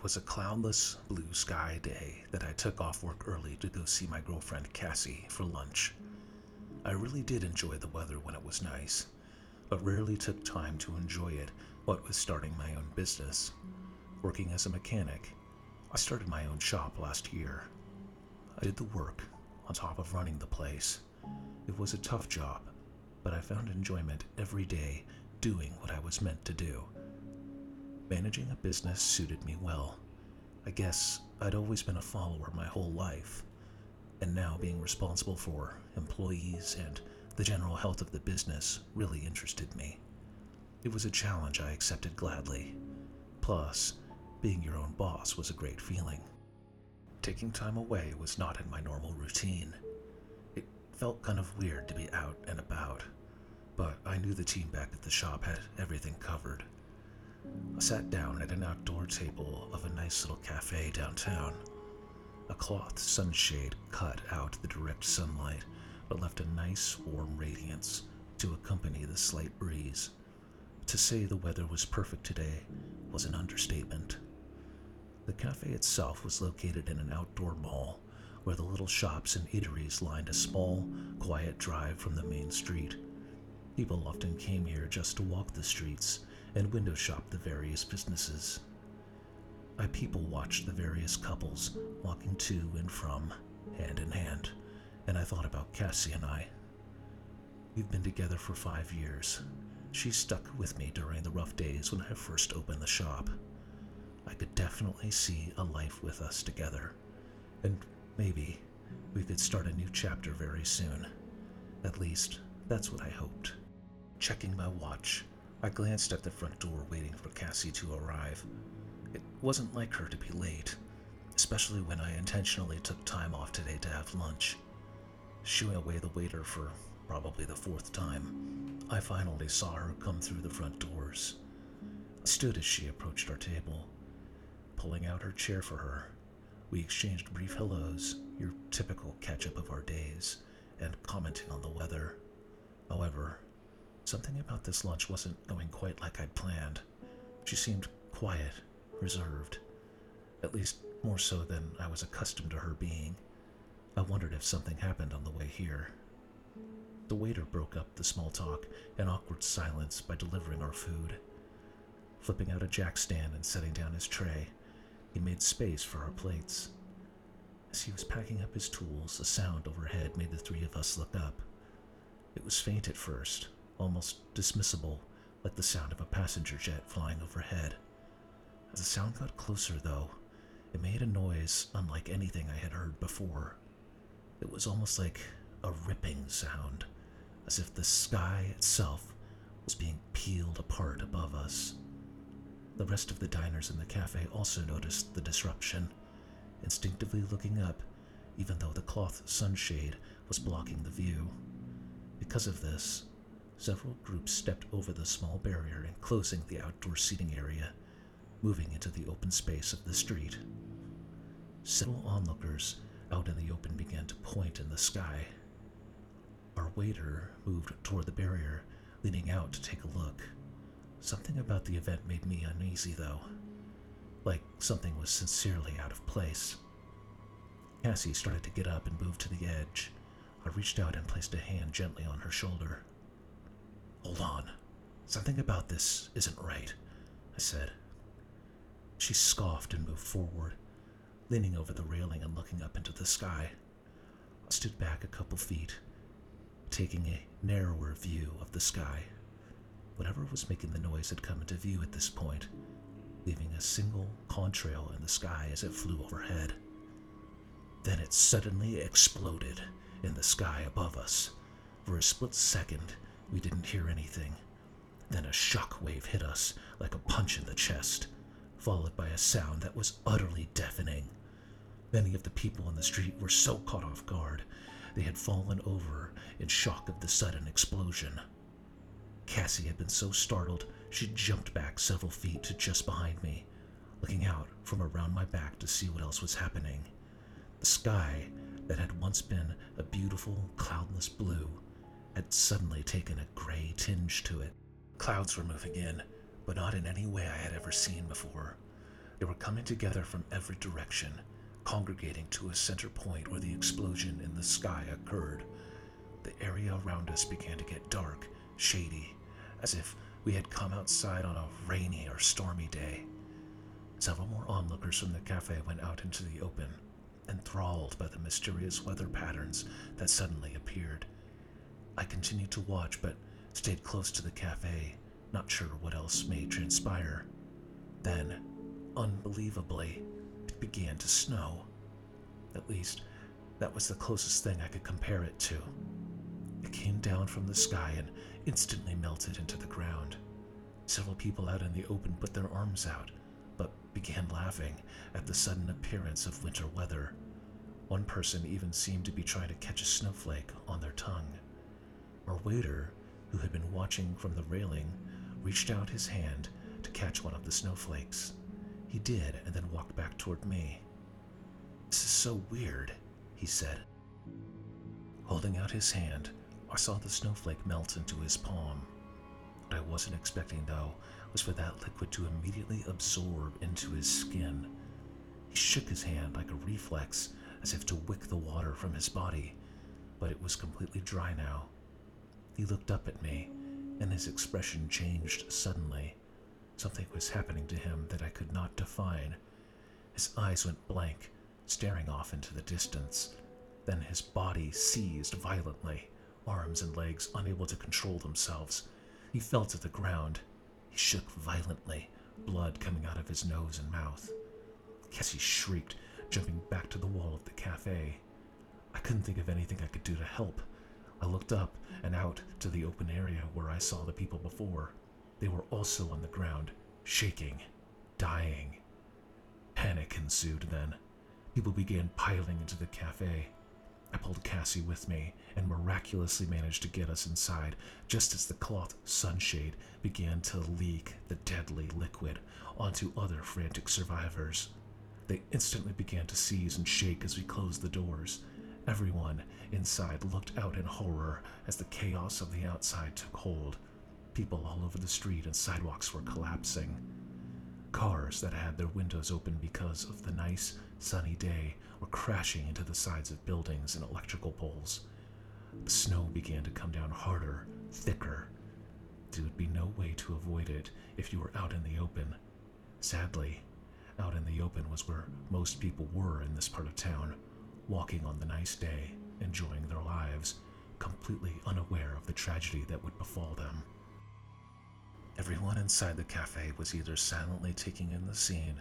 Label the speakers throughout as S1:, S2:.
S1: It was a cloudless, blue sky day that I took off work early to go see my girlfriend Cassie for lunch. I really did enjoy the weather when it was nice, but rarely took time to enjoy it what with starting my own business. Working as a mechanic, I started my own shop last year. I did the work on top of running the place. It was a tough job, but I found enjoyment every day doing what I was meant to do. Managing a business suited me well. I guess I'd always been a follower my whole life, and now being responsible for employees and the general health of the business really interested me. It was a challenge I accepted gladly. Plus, being your own boss was a great feeling. Taking time away was not in my normal routine. It felt kind of weird to be out and about, but I knew the team back at the shop had everything covered. I sat down at an outdoor table of a nice little cafe downtown. A cloth sunshade cut out the direct sunlight, but left a nice warm radiance to accompany the slight breeze. To say the weather was perfect today was an understatement. The cafe itself was located in an outdoor mall where the little shops and eateries lined a small, quiet drive from the main street. People often came here just to walk the streets and window shop the various businesses. I people watched the various couples walking to and from, hand in hand, and I thought about Cassie and I. We've been together for five years. She stuck with me during the rough days when I first opened the shop. I could definitely see a life with us together, and maybe we could start a new chapter very soon. At least, that's what I hoped. Checking my watch, I glanced at the front door waiting for Cassie to arrive. It wasn't like her to be late, especially when I intentionally took time off today to have lunch. Shooing away the waiter for probably the fourth time, I finally saw her come through the front doors. I stood as she approached our table, pulling out her chair for her. We exchanged brief hellos, your typical catch up of our days, and commenting on the weather. However, Something about this lunch wasn't going quite like I'd planned. She seemed quiet, reserved, at least more so than I was accustomed to her being. I wondered if something happened on the way here. The waiter broke up the small talk and awkward silence by delivering our food. Flipping out a jack stand and setting down his tray, he made space for our plates. As he was packing up his tools, a sound overhead made the three of us look up. It was faint at first, almost dismissible, like the sound of a passenger jet flying overhead. As the sound got closer, though, it made a noise unlike anything I had heard before. It was almost like a ripping sound, as if the sky itself was being peeled apart above us. The rest of the diners in the cafe also noticed the disruption, instinctively looking up, even though the cloth sunshade was blocking the view. Because of this, Several groups stepped over the small barrier enclosing the outdoor seating area, moving into the open space of the street. Several onlookers out in the open began to point in the sky. Our waiter moved toward the barrier, leaning out to take a look. Something about the event made me uneasy, though, like something was sincerely out of place. Cassie started to get up and move to the edge. I reached out and placed a hand gently on her shoulder. Hold on. Something about this isn't right, I said. She scoffed and moved forward, leaning over the railing and looking up into the sky. I stood back a couple feet, taking a narrower view of the sky. Whatever was making the noise had come into view at this point, leaving a single contrail in the sky as it flew overhead. Then it suddenly exploded in the sky above us. For a split second, we didn't hear anything. Then a shock wave hit us like a punch in the chest, followed by a sound that was utterly deafening. Many of the people in the street were so caught off guard, they had fallen over in shock of the sudden explosion. Cassie had been so startled she jumped back several feet to just behind me, looking out from around my back to see what else was happening. The sky that had once been a beautiful, cloudless blue had suddenly taken a gray tinge to it. Clouds were moving in, but not in any way I had ever seen before. They were coming together from every direction, congregating to a center point where the explosion in the sky occurred. The area around us began to get dark, shady, as if we had come outside on a rainy or stormy day. Several more onlookers from the cafe went out into the open, enthralled by the mysterious weather patterns that suddenly appeared. I continued to watch, but stayed close to the cafe, not sure what else may transpire. Then, unbelievably, it began to snow. At least, that was the closest thing I could compare it to. It came down from the sky and instantly melted into the ground. Several people out in the open put their arms out, but began laughing at the sudden appearance of winter weather. One person even seemed to be trying to catch a snowflake on their tongue. Our waiter, who had been watching from the railing, reached out his hand to catch one of the snowflakes. He did and then walked back toward me. This is so weird, he said. Holding out his hand, I saw the snowflake melt into his palm. What I wasn't expecting, though, was for that liquid to immediately absorb into his skin. He shook his hand like a reflex, as if to wick the water from his body, but it was completely dry now. He looked up at me, and his expression changed suddenly. Something was happening to him that I could not define. His eyes went blank, staring off into the distance. Then his body seized violently arms and legs unable to control themselves. He fell to the ground. He shook violently, blood coming out of his nose and mouth. Cassie shrieked, jumping back to the wall of the cafe. I couldn't think of anything I could do to help. I looked up and out to the open area where I saw the people before. They were also on the ground, shaking, dying. Panic ensued then. People began piling into the cafe. I pulled Cassie with me and miraculously managed to get us inside just as the cloth sunshade began to leak the deadly liquid onto other frantic survivors. They instantly began to seize and shake as we closed the doors. Everyone inside looked out in horror as the chaos of the outside took hold. People all over the street and sidewalks were collapsing. Cars that had their windows open because of the nice, sunny day were crashing into the sides of buildings and electrical poles. The snow began to come down harder, thicker. There would be no way to avoid it if you were out in the open. Sadly, out in the open was where most people were in this part of town, walking on the nice day, enjoying their lives, completely unaware of the tragedy that would befall them. Everyone inside the cafe was either silently taking in the scene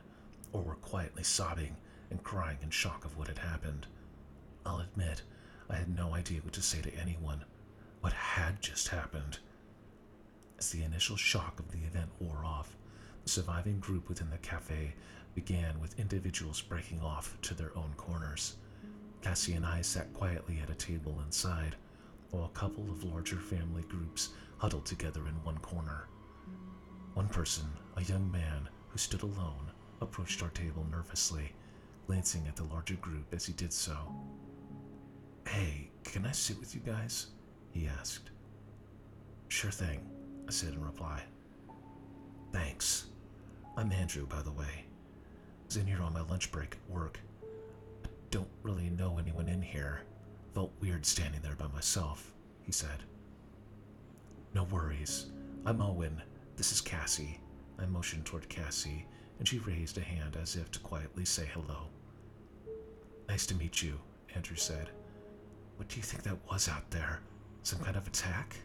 S1: or were quietly sobbing and crying in shock of what had happened. I'll admit, I had no idea what to say to anyone. What had just happened? As the initial shock of the event wore off, the surviving group within the cafe began with individuals breaking off to their own corners. Cassie and I sat quietly at a table inside, while a couple of larger family groups huddled together in one corner. One person, a young man who stood alone, approached our table nervously, glancing at the larger group as he did so. Hey, can I sit with you guys? he asked. Sure thing, I said in reply. Thanks. I'm Andrew, by the way. I was in here on my lunch break at work. Don't really know anyone in here. Felt weird standing there by myself, he said. No worries. I'm Owen. This is Cassie. I motioned toward Cassie, and she raised a hand as if to quietly say hello. Nice to meet you, Andrew said. What do you think that was out there? Some kind of attack?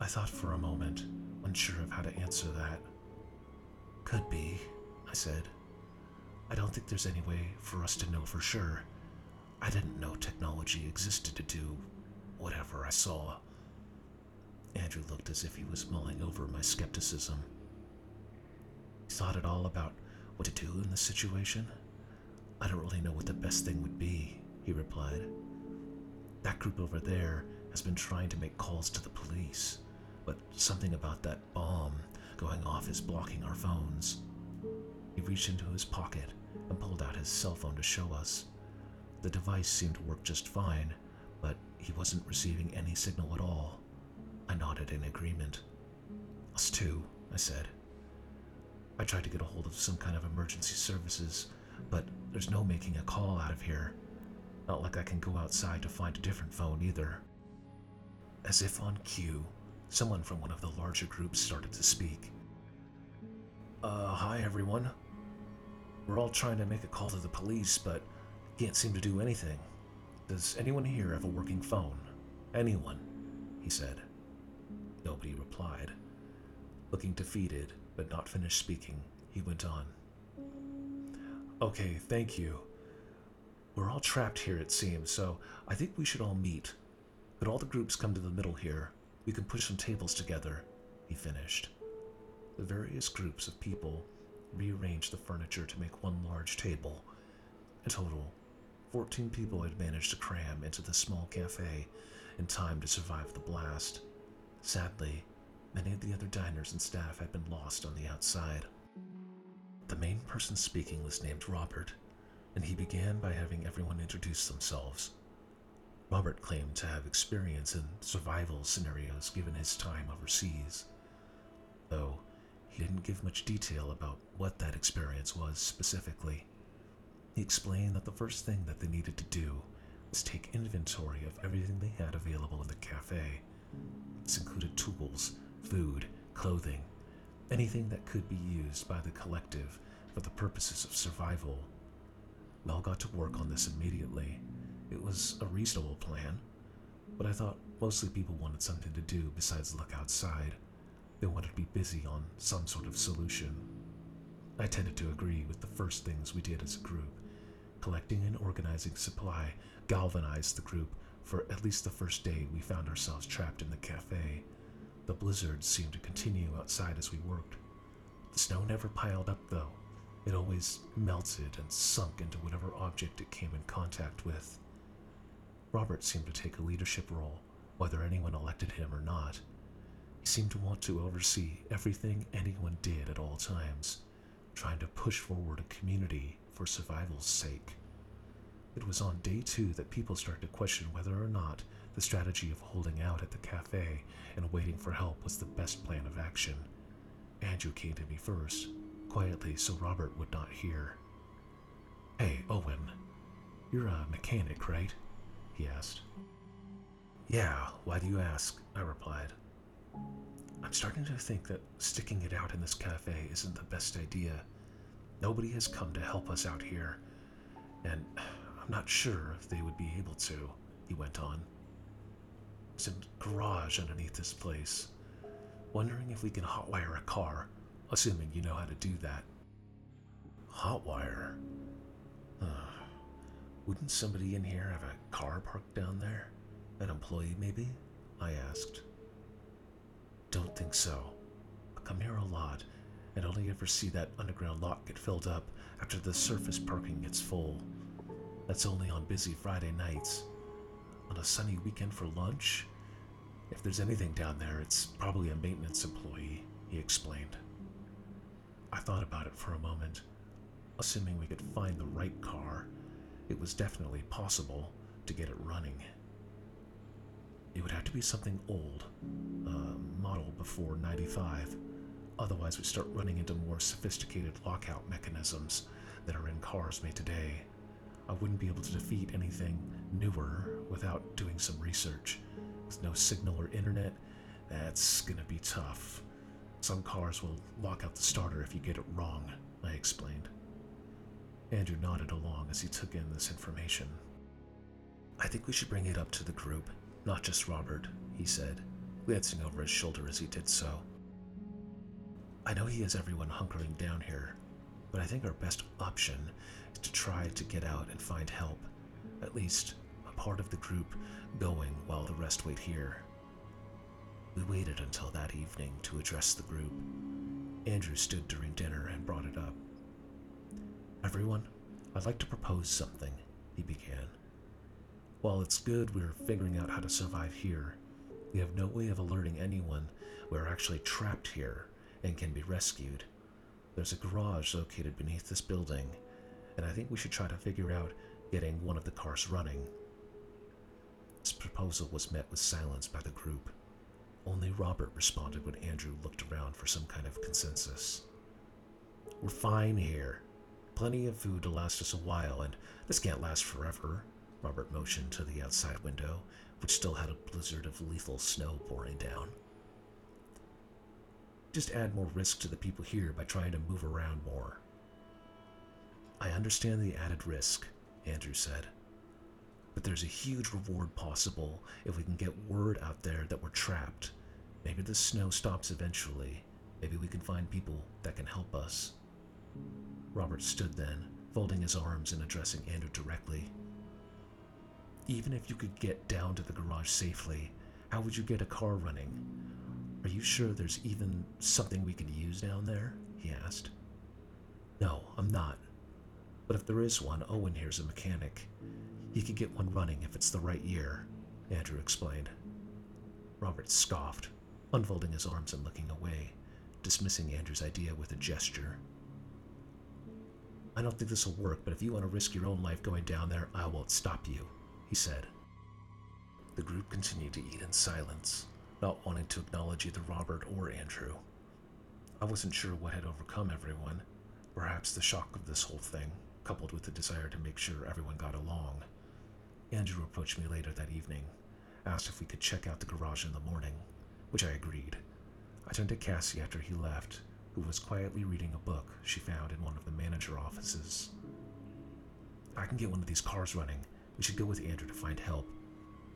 S1: I thought for a moment, unsure of how to answer that. Could be, I said. I don't think there's any way for us to know for sure. I didn't know technology existed to do whatever I saw. Andrew looked as if he was mulling over my skepticism. He thought at all about what to do in this situation? I don't really know what the best thing would be, he replied. That group over there has been trying to make calls to the police, but something about that bomb going off is blocking our phones. He reached into his pocket and pulled out his cell phone to show us. The device seemed to work just fine, but he wasn't receiving any signal at all. I nodded in agreement. Us too, I said. I tried to get a hold of some kind of emergency services, but there's no making a call out of here. Not like I can go outside to find a different phone either. As if on cue, someone from one of the larger groups started to speak. Uh, hi everyone. We're all trying to make a call to the police, but can't seem to do anything. Does anyone here have a working phone? Anyone? He said. Nobody replied. Looking defeated, but not finished speaking, he went on. Okay, thank you. We're all trapped here, it seems, so I think we should all meet. Could all the groups come to the middle here? We can push some tables together, he finished. The various groups of people rearranged the furniture to make one large table. In total, 14 people had managed to cram into the small cafe in time to survive the blast. Sadly, many of the other diners and staff had been lost on the outside. The main person speaking was named Robert, and he began by having everyone introduce themselves. Robert claimed to have experience in survival scenarios given his time overseas, though he didn't give much detail about what that experience was specifically. He explained that the first thing that they needed to do was take inventory of everything they had available in the cafe. This included tools, food, clothing, anything that could be used by the collective for the purposes of survival. All got to work on this immediately. It was a reasonable plan, but I thought mostly people wanted something to do besides look outside. They wanted to be busy on some sort of solution. I tended to agree with the first things we did as a group. Collecting and organizing supply galvanized the group for at least the first day we found ourselves trapped in the cafe. The blizzard seemed to continue outside as we worked. The snow never piled up, though. It always melted and sunk into whatever object it came in contact with. Robert seemed to take a leadership role, whether anyone elected him or not. He seemed to want to oversee everything anyone did at all times, trying to push forward a community for survival's sake. It was on day two that people started to question whether or not the strategy of holding out at the cafe and waiting for help was the best plan of action. Andrew came to me first, quietly so Robert would not hear. Hey, Owen, you're a mechanic, right? he asked. Yeah, why do you ask? I replied. I'm starting to think that sticking it out in this cafe isn't the best idea. Nobody has come to help us out here, and I'm not sure if they would be able to, he went on. There's a garage underneath this place. Wondering if we can hotwire a car, assuming you know how to do that. Hotwire? Uh, wouldn't somebody in here have a car parked down there? An employee, maybe? I asked. Don't think so. I come here a lot and only ever see that underground lot get filled up after the surface parking gets full. That's only on busy Friday nights. On a sunny weekend for lunch? If there's anything down there, it's probably a maintenance employee, he explained. I thought about it for a moment. Assuming we could find the right car, it was definitely possible to get it running. It would have to be something old, a model before 95. Otherwise, we start running into more sophisticated lockout mechanisms that are in cars made today. I wouldn't be able to defeat anything newer without doing some research. With no signal or internet, that's gonna be tough. Some cars will lock out the starter if you get it wrong, I explained. Andrew nodded along as he took in this information. I think we should bring it up to the group, not just Robert, he said, glancing over his shoulder as he did so. I know he has everyone hunkering down here, but I think our best option is to try to get out and find help. At least a part of the group going while the rest wait here. We waited until that evening to address the group. Andrew stood during dinner and brought it up. Everyone, I'd like to propose something, he began. While it's good we're figuring out how to survive here, we have no way of alerting anyone we're actually trapped here and can be rescued. There's a garage located beneath this building, and I think we should try to figure out getting one of the cars running. This proposal was met with silence by the group. Only Robert responded when Andrew looked around for some kind of consensus. We're fine here. Plenty of food to last us a while, and this can't last forever. Robert motioned to the outside window, which still had a blizzard of lethal snow pouring down. Just add more risk to the people here by trying to move around more. I understand the added risk, Andrew said. But there's a huge reward possible if we can get word out there that we're trapped. Maybe the snow stops eventually. Maybe we can find people that can help us. Robert stood then, folding his arms and addressing Andrew directly. Even if you could get down to the garage safely, how would you get a car running? Are you sure there's even something we could use down there? he asked. No, I'm not. But if there is one, Owen here's a mechanic. He could get one running if it's the right year, Andrew explained. Robert scoffed, unfolding his arms and looking away, dismissing Andrew's idea with a gesture. I don't think this will work, but if you want to risk your own life going down there, I won't stop you, he said. The group continued to eat in silence, not wanting to acknowledge either Robert or Andrew. I wasn't sure what had overcome everyone, perhaps the shock of this whole thing, coupled with the desire to make sure everyone got along. Andrew approached me later that evening, asked if we could check out the garage in the morning, which I agreed. I turned to Cassie after he left, who was quietly reading a book she found in one of the manager offices. I can get one of these cars running. We should go with Andrew to find help.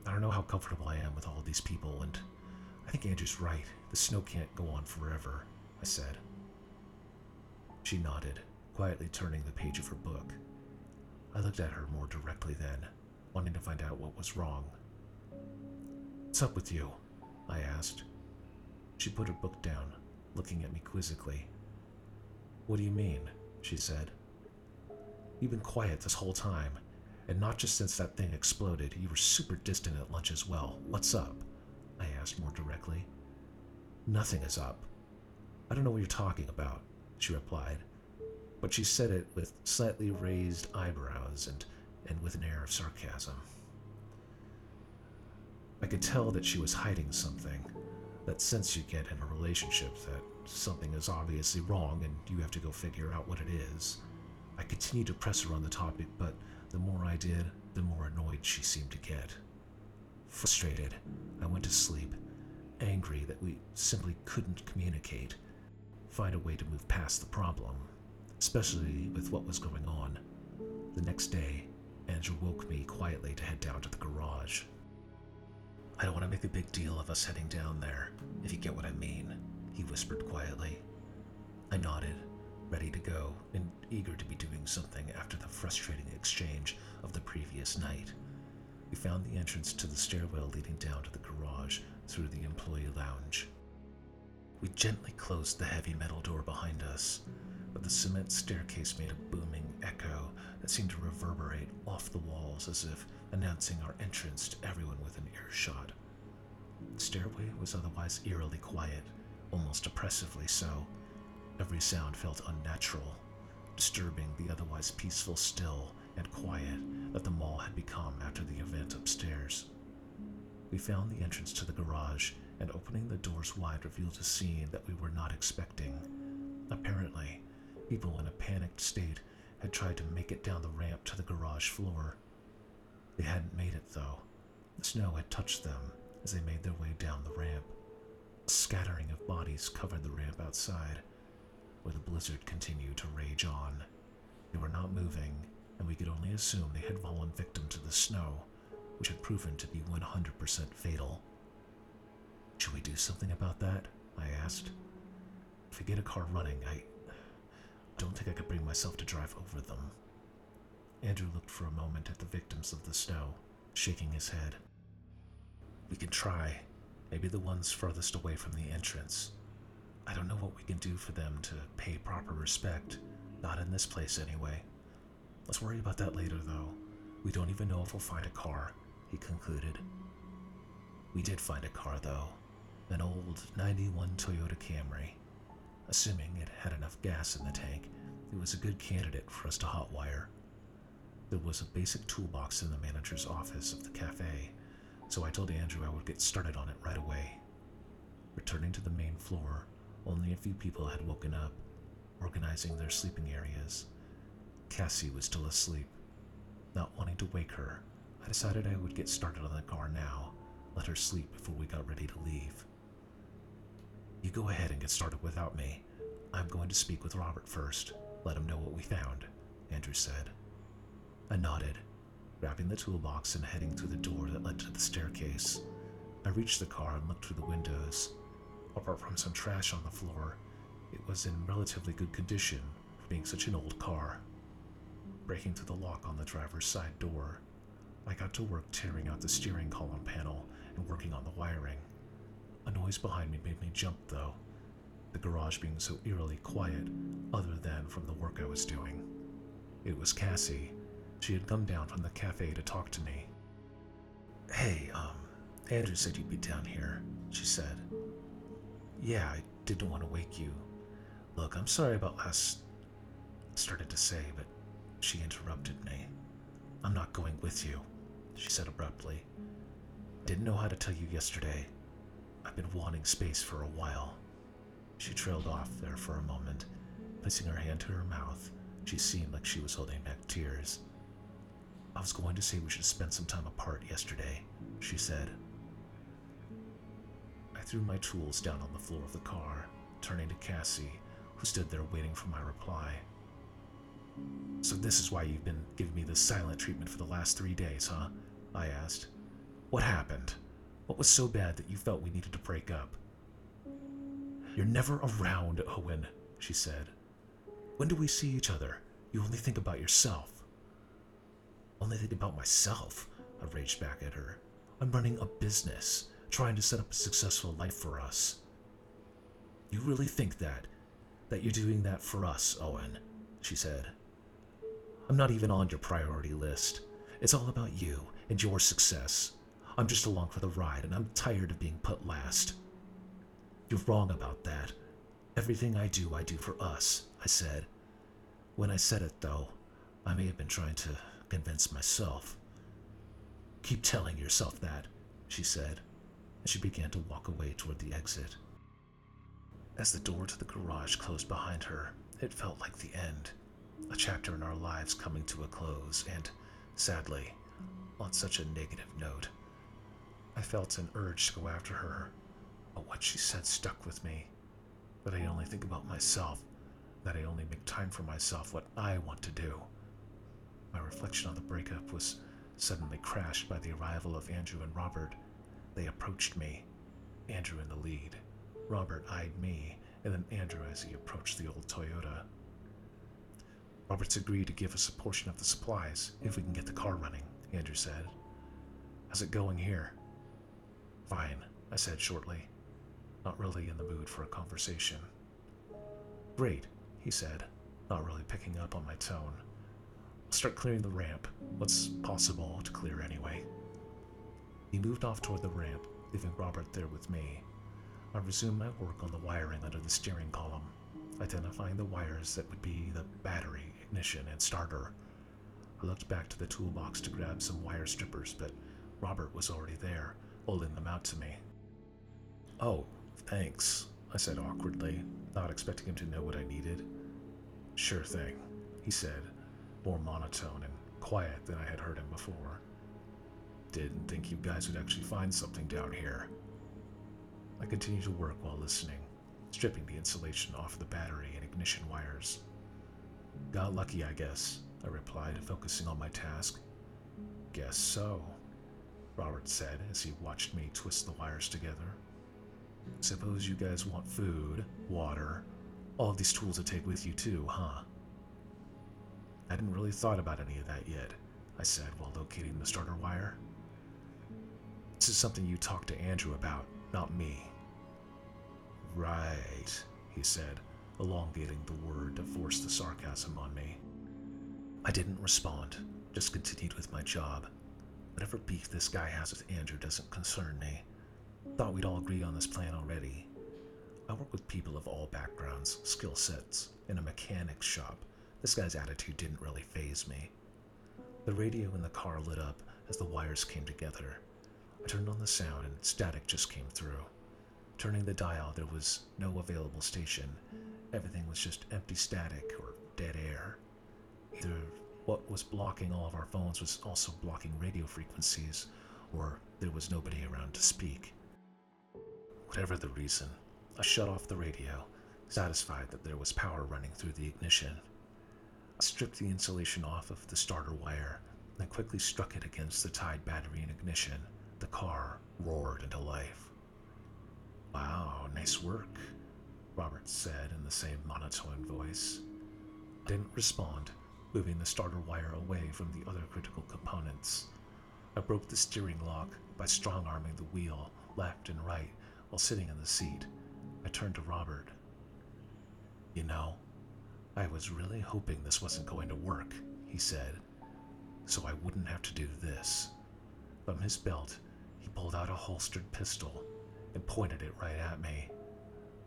S1: I don't know how comfortable I am with all these people, and I think Andrew's right. The snow can't go on forever, I said. She nodded, quietly turning the page of her book. I looked at her more directly then, wanting to find out what was wrong. What's up with you? I asked. She put her book down, looking at me quizzically. What do you mean? she said. You've been quiet this whole time, and not just since that thing exploded. You were super distant at lunch as well. What's up? I asked more directly. Nothing is up. I don't know what you're talking about, she replied, but she said it with slightly raised eyebrows and, and with an air of sarcasm. I could tell that she was hiding something, that sense you get in a relationship that something is obviously wrong and you have to go figure out what it is. I continued to press her on the topic, but the more I did, the more annoyed she seemed to get. Frustrated, I went to sleep, angry that we simply couldn't communicate, find a way to move past the problem, especially with what was going on. The next day, Andrew woke me quietly to head down to the garage. I don't want to make a big deal of us heading down there, if you get what I mean, he whispered quietly. I nodded, ready to go and eager to be doing something after the frustrating exchange of the previous night. We found the entrance to the stairwell leading down to the garage through the employee lounge. We gently closed the heavy metal door behind us, but the cement staircase made a booming echo that seemed to reverberate off the walls as if announcing our entrance to everyone within earshot. The stairway was otherwise eerily quiet, almost oppressively so. Every sound felt unnatural, disturbing the otherwise peaceful still and quiet that the mall had become after the event upstairs. We found the entrance to the garage, and opening the doors wide revealed a scene that we were not expecting. Apparently, people in a panicked state had tried to make it down the ramp to the garage floor. They hadn't made it, though. The snow had touched them as they made their way down the ramp. A scattering of bodies covered the ramp outside, where the blizzard continued to rage on. They were not moving, and we could only assume they had fallen victim to the snow, which had proven to be 100% fatal. Should we do something about that? I asked. If we get a car running, I don't think I could bring myself to drive over them. Andrew looked for a moment at the victims of the snow, shaking his head. We can try. Maybe the ones furthest away from the entrance. I don't know what we can do for them to pay proper respect. Not in this place, anyway. Let's worry about that later, though. We don't even know if we'll find a car, he concluded. We did find a car, though. An old 91 Toyota Camry. Assuming it had enough gas in the tank, it was a good candidate for us to hotwire. There was a basic toolbox in the manager's office of the cafe, so I told Andrew I would get started on it right away. Returning to the main floor, only a few people had woken up. organizing their sleeping areas. Cassie was still asleep. Not wanting to wake her, I decided I would get started on the car now, let her sleep before we got ready to leave. You go ahead and get started without me. I'm going to speak with Robert first, let him know what we found, Andrew said. I nodded, grabbing the toolbox and heading through the door that led to the staircase. I reached the car and looked through the windows. Apart from some trash on the floor, it was in relatively good condition for being such an old car. Breaking through the lock on the driver's side door, I got to work tearing out the steering column panel and working on the wiring. A noise behind me made me jump, though, the garage being so eerily quiet, other than from the work I was doing. It was Cassie. She had come down from the cafe to talk to me. Hey, um, Andrew said you'd be down here, she said. Yeah, I didn't want to wake you. Look, I'm sorry about last. started to say, but she interrupted me. I'm not going with you, she said abruptly. Didn't know how to tell you yesterday. I've been wanting space for a while. She trailed off there for a moment, placing her hand to her mouth. She seemed like she was holding back tears. I was going to say we should spend some time apart yesterday, she said. Threw my tools down on the floor of the car, turning to Cassie, who stood there waiting for my reply. So, this is why you've been giving me this silent treatment for the last three days, huh? I asked. What happened? What was so bad that you felt we needed to break up? You're never around, Owen, she said. When do we see each other? You only think about yourself. Only think about myself, I raged back at her. I'm running a business, trying to set up a successful life for us. You really think that? That you're doing that for us, Owen, she said. I'm not even on your priority list. It's all about you and your success. I'm just along for the ride, and I'm tired of being put last. You're wrong about that. Everything I do, I do for us, I said. When I said it, though, I may have been trying to convince myself. Keep telling yourself that, she said, and she began to walk away toward the exit. As the door to the garage closed behind her, it felt like the end a chapter in our lives coming to a close, and, sadly, on such a negative note. I felt an urge to go after her, but what she said stuck with me. That I only think about myself, that I only make time for myself, what I want to do. My reflection on the breakup was suddenly crashed by the arrival of Andrew and Robert. They approached me, Andrew in the lead. Robert eyed me, and then Andrew as he approached the old Toyota. Robert's agreed to give us a portion of the supplies if we can get the car running, Andrew said. How's it going here? Fine, I said shortly, not really in the mood for a conversation. Great, he said, not really picking up on my tone. I'll start clearing the ramp, what's possible to clear anyway. He moved off toward the ramp, leaving Robert there with me. I resumed my work on the wiring under the steering column, identifying the wires that would be the battery ignition, and starter. I looked back to the toolbox to grab some wire strippers, but Robert was already there, holding them out to me. Oh, thanks, I said awkwardly, not expecting him to know what I needed. Sure thing, he said, more monotone and quiet than I had heard him before. Didn't think you guys would actually find something down here. I continued to work while listening, stripping the insulation off the battery and ignition wires. Got lucky, I guess, I replied, focusing on my task. Guess so, Robert said as he watched me twist the wires together. Suppose you guys want food, water, all of these tools to take with you too, huh? I hadn't really thought about any of that yet, I said while locating the starter wire. This is something you talk to Andrew about, not me. Right, he said, elongating the word to force the sarcasm on me. I didn't respond, just continued with my job. Whatever beef this guy has with Andrew doesn't concern me. Thought we'd all agree on this plan already. I work with people of all backgrounds, skill sets, in a mechanic's shop. This guy's attitude didn't really faze me. The radio in the car lit up as the wires came together. I turned on the sound and static just came through. Turning the dial, there was no available station, everything was just empty static or dead air. Either what was blocking all of our phones was also blocking radio frequencies, or there was nobody around to speak. Whatever the reason, I shut off the radio, satisfied that there was power running through the ignition. I stripped the insulation off of the starter wire and quickly struck it against the tied battery in ignition. The car roared into life. Wow, nice work, Robert said in the same monotone voice. I didn't respond, moving the starter wire away from the other critical components. I broke the steering lock by strong arming the wheel left and right while sitting in the seat. I turned to Robert. You know, I was really hoping this wasn't going to work, he said, so I wouldn't have to do this. From his belt, he pulled out a holstered pistol and pointed it right at me.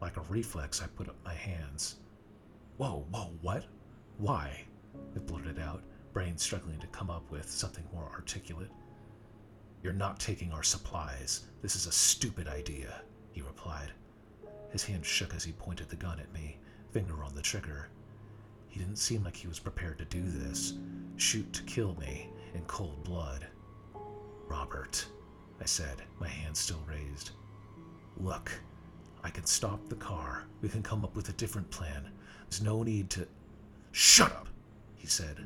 S1: Like a reflex, I put up my hands. Whoa, whoa, what? Why? I blurted out, brain struggling to come up with something more articulate. You're not taking our supplies. This is a stupid idea, he replied. His hand shook as he pointed the gun at me, finger on the trigger. He didn't seem like he was prepared to do this. Shoot to kill me in cold blood. Robert, I said, my hand still raised. Look, I can stop the car. We can come up with a different plan. There's no need to. Shut up, he said.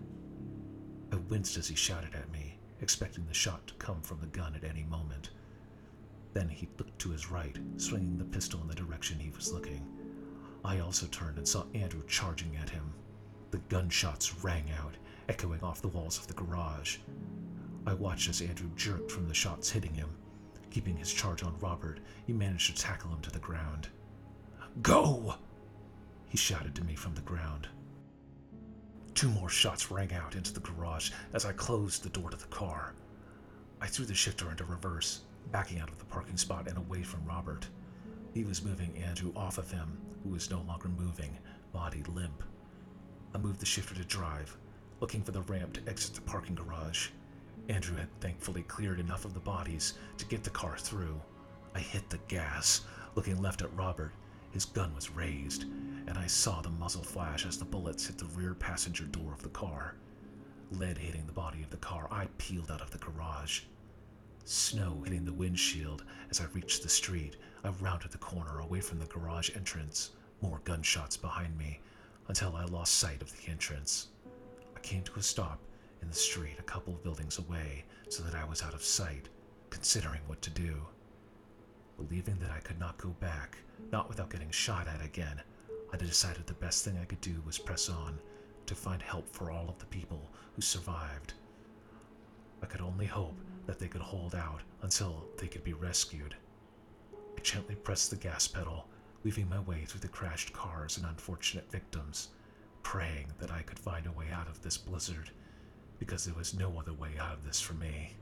S1: I winced as he shouted at me, expecting the shot to come from the gun at any moment. Then he looked to his right, swinging the pistol in the direction he was looking. I also turned and saw Andrew charging at him. The gunshots rang out, echoing off the walls of the garage. I watched as Andrew jerked from the shots hitting him. Keeping his charge on Robert, he managed to tackle him to the ground. Go! He shouted to me from the ground. Two more shots rang out into the garage as I closed the door to the car. I threw the shifter into reverse, backing out of the parking spot and away from Robert. He was moving Andrew off of him, who was no longer moving, body limp. I moved the shifter to drive, looking for the ramp to exit the parking garage. Andrew had thankfully cleared enough of the bodies to get the car through. I hit the gas, looking left at Robert. His gun was raised, and I saw the muzzle flash as the bullets hit the rear passenger door of the car. Lead hitting the body of the car, I peeled out of the garage. Snow hitting the windshield as I reached the street. I rounded the corner away from the garage entrance, more gunshots behind me, until I lost sight of the entrance. I came to a stop in the street a couple of buildings away so that I was out of sight, considering what to do. Believing that I could not go back, not without getting shot at again, I decided the best thing I could do was press on to find help for all of the people who survived. I could only hope that they could hold out until they could be rescued. I gently pressed the gas pedal, weaving my way through the crashed cars and unfortunate victims, praying that I could find a way out of this blizzard, because there was no other way out of this for me.